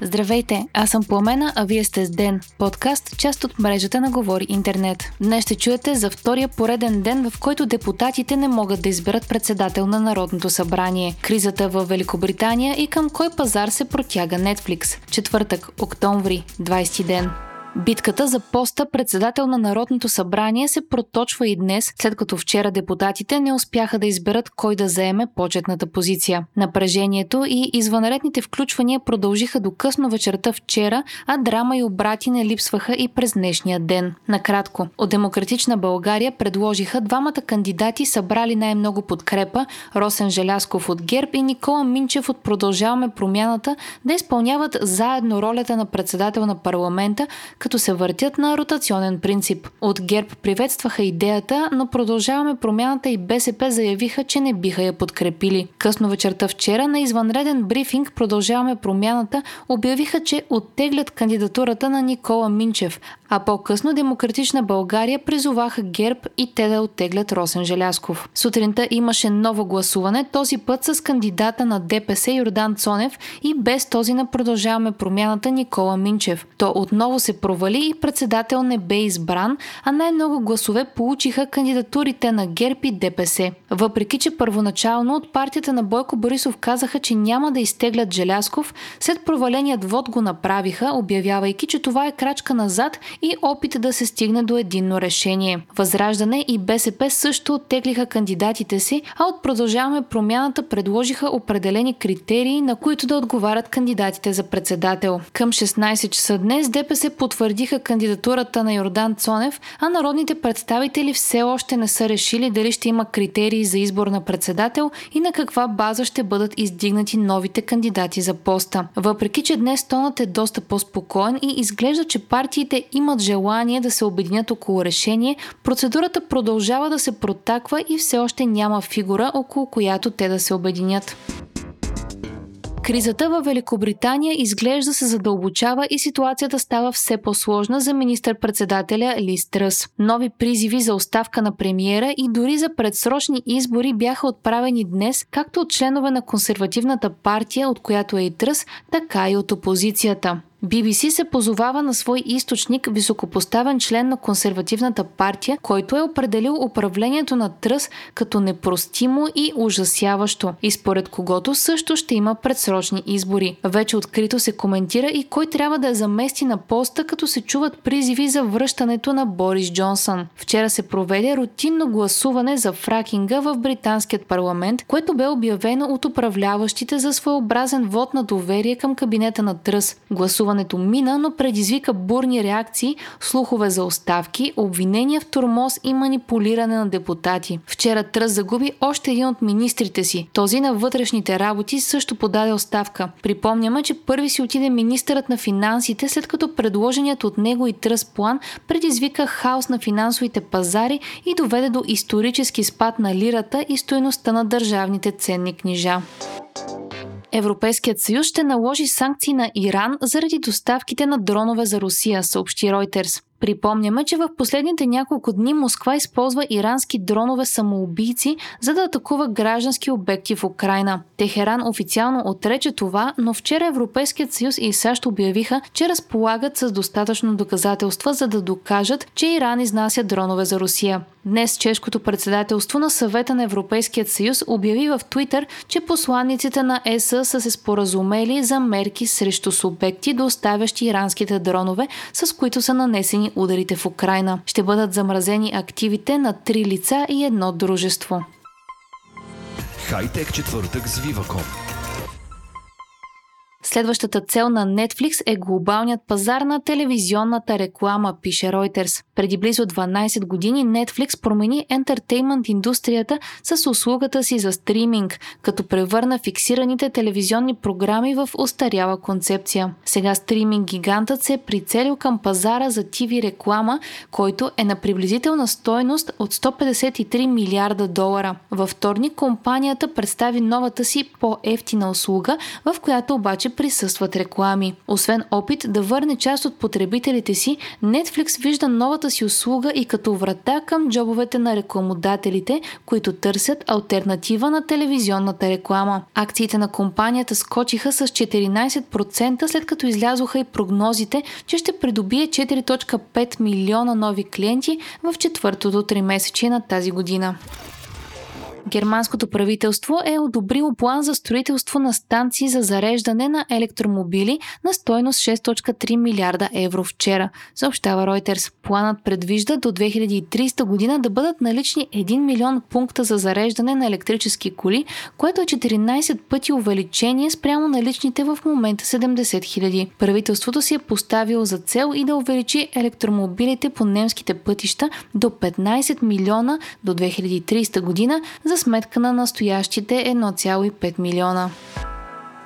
Здравейте, аз съм Пламена, а вие сте с Ден, подкаст, част от мрежата на Говори Интернет. Днес ще чуете за втория пореден ден, в който депутатите не могат да изберат председател на Народното събрание, кризата в Великобритания и към кой пазар се протяга Netflix. Четвъртък, октомври, 20 ден. Битката за поста председател на Народното събрание се проточва и днес, след като вчера депутатите не успяха да изберат кой да заеме почетната позиция. Напрежението и извънредните включвания продължиха до късно вечерта вчера, а драма и обрати не липсваха и през днешния ден. Накратко, от Демократична България предложиха двамата кандидати събрали най-много подкрепа Росен Желясков от ГЕРБ и Никола Минчев от Продължаваме промяната да изпълняват заедно ролята на председател на парламента, като се въртят на ротационен принцип. От ГЕРБ приветстваха идеята, но продължаваме промяната и БСП заявиха, че не биха я подкрепили. Късно вечерта вчера на извънреден брифинг продължаваме промяната обявиха, че оттеглят кандидатурата на Никола Минчев, а по-късно Демократична България призоваха ГЕРБ и те да оттеглят Росен Желясков. Сутринта имаше ново гласуване, този път с кандидата на ДПС Йордан Цонев и без този на продължаваме промяната Никола Минчев. То отново се провали и председател не бе избран, а най-много гласове получиха кандидатурите на ГЕРБ и ДПС. Въпреки, че първоначално от партията на Бойко Борисов казаха, че няма да изтеглят Желясков, след проваленият вод го направиха, обявявайки, че това е крачка назад и опит да се стигне до единно решение. Възраждане и БСП също оттеглиха кандидатите си, а от продължаваме промяната предложиха определени критерии, на които да отговарят кандидатите за председател. Към 16 часа днес ДПС потвърдиха кандидатурата на Йордан Цонев, а народните представители все още не са решили дали ще има критерии за избор на председател и на каква база ще бъдат издигнати новите кандидати за поста. Въпреки, че днес тонът е доста по-спокоен и изглежда, че партиите имат желание да се обединят около решение, процедурата продължава да се протаква и все още няма фигура, около която те да се обединят. Кризата в Великобритания изглежда се задълбочава и ситуацията става все по-сложна за министър-председателя Лиз Тръс. Нови призиви за оставка на премиера и дори за предсрочни избори бяха отправени днес както от членове на консервативната партия, от която е и Тръс, така и от опозицията. BBC се позовава на свой източник, високопоставен член на консервативната партия, който е определил управлението на Тръс като непростимо и ужасяващо и според когото също ще има предсрочни избори. Вече открито се коментира и кой трябва да я замести на поста, като се чуват призиви за връщането на Борис Джонсън. Вчера се проведе рутинно гласуване за фракинга в британският парламент, което бе обявено от управляващите за своеобразен вод на доверие към кабинета на Тръс. Гласуване гласуването мина, но предизвика бурни реакции, слухове за оставки, обвинения в турмоз и манипулиране на депутати. Вчера Тръс загуби още един от министрите си. Този на вътрешните работи също подаде оставка. Припомняме, че първи си отиде министърът на финансите, след като предложеният от него и Тръс план предизвика хаос на финансовите пазари и доведе до исторически спад на лирата и стоеността на държавните ценни книжа. Европейският съюз ще наложи санкции на Иран заради доставките на дронове за Русия, съобщи Reuters. Припомняме, че в последните няколко дни Москва използва ирански дронове самоубийци, за да атакува граждански обекти в Украина. Техеран официално отрече това, но вчера Европейският съюз и САЩ обявиха, че разполагат с достатъчно доказателства, за да докажат, че Иран изнася дронове за Русия. Днес чешкото председателство на съвета на Европейският съюз обяви в Твитър, че посланниците на ЕС са се споразумели за мерки срещу субекти, доставящи иранските дронове, с които са нанесени ударите в Украина. Ще бъдат замразени активите на три лица и едно дружество. Хайтек четвъртък с Viva.com Следващата цел на Netflix е глобалният пазар на телевизионната реклама, пише Reuters. Преди близо 12 години Netflix промени ентертеймент индустрията с услугата си за стриминг, като превърна фиксираните телевизионни програми в устаряла концепция. Сега стриминг гигантът се е прицелил към пазара за TV реклама, който е на приблизителна стойност от 153 милиарда долара. Във вторник компанията представи новата си по-ефтина услуга, в която обаче присъстват реклами. Освен опит да върне част от потребителите си, Netflix вижда новата си услуга и като врата към джобовете на рекламодателите, които търсят альтернатива на телевизионната реклама. Акциите на компанията скочиха с 14% след като излязоха и прогнозите, че ще придобие 4.5 милиона нови клиенти в четвъртото три месече на тази година. Германското правителство е одобрило план за строителство на станции за зареждане на електромобили на стойност 6.3 милиарда евро вчера, съобщава Reuters. Планът предвижда до 2030 година да бъдат налични 1 милион пункта за зареждане на електрически коли, което е 14 пъти увеличение спрямо наличните в момента 70 хиляди. Правителството си е поставило за цел и да увеличи електромобилите по немските пътища до 15 милиона до 2030 година за за сметка на настоящите 1,5 милиона.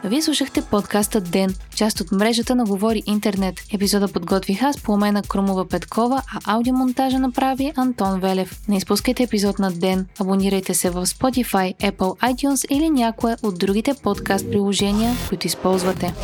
Вие слушахте подкаста Ден, част от мрежата на Говори Интернет. Епизода подготвих аз, Пламена Крумова Петкова, а аудиомонтажа направи Антон Велев. Не изпускайте епизод на Ден. Абонирайте се в Spotify, Apple iTunes или някое от другите подкаст приложения, които използвате.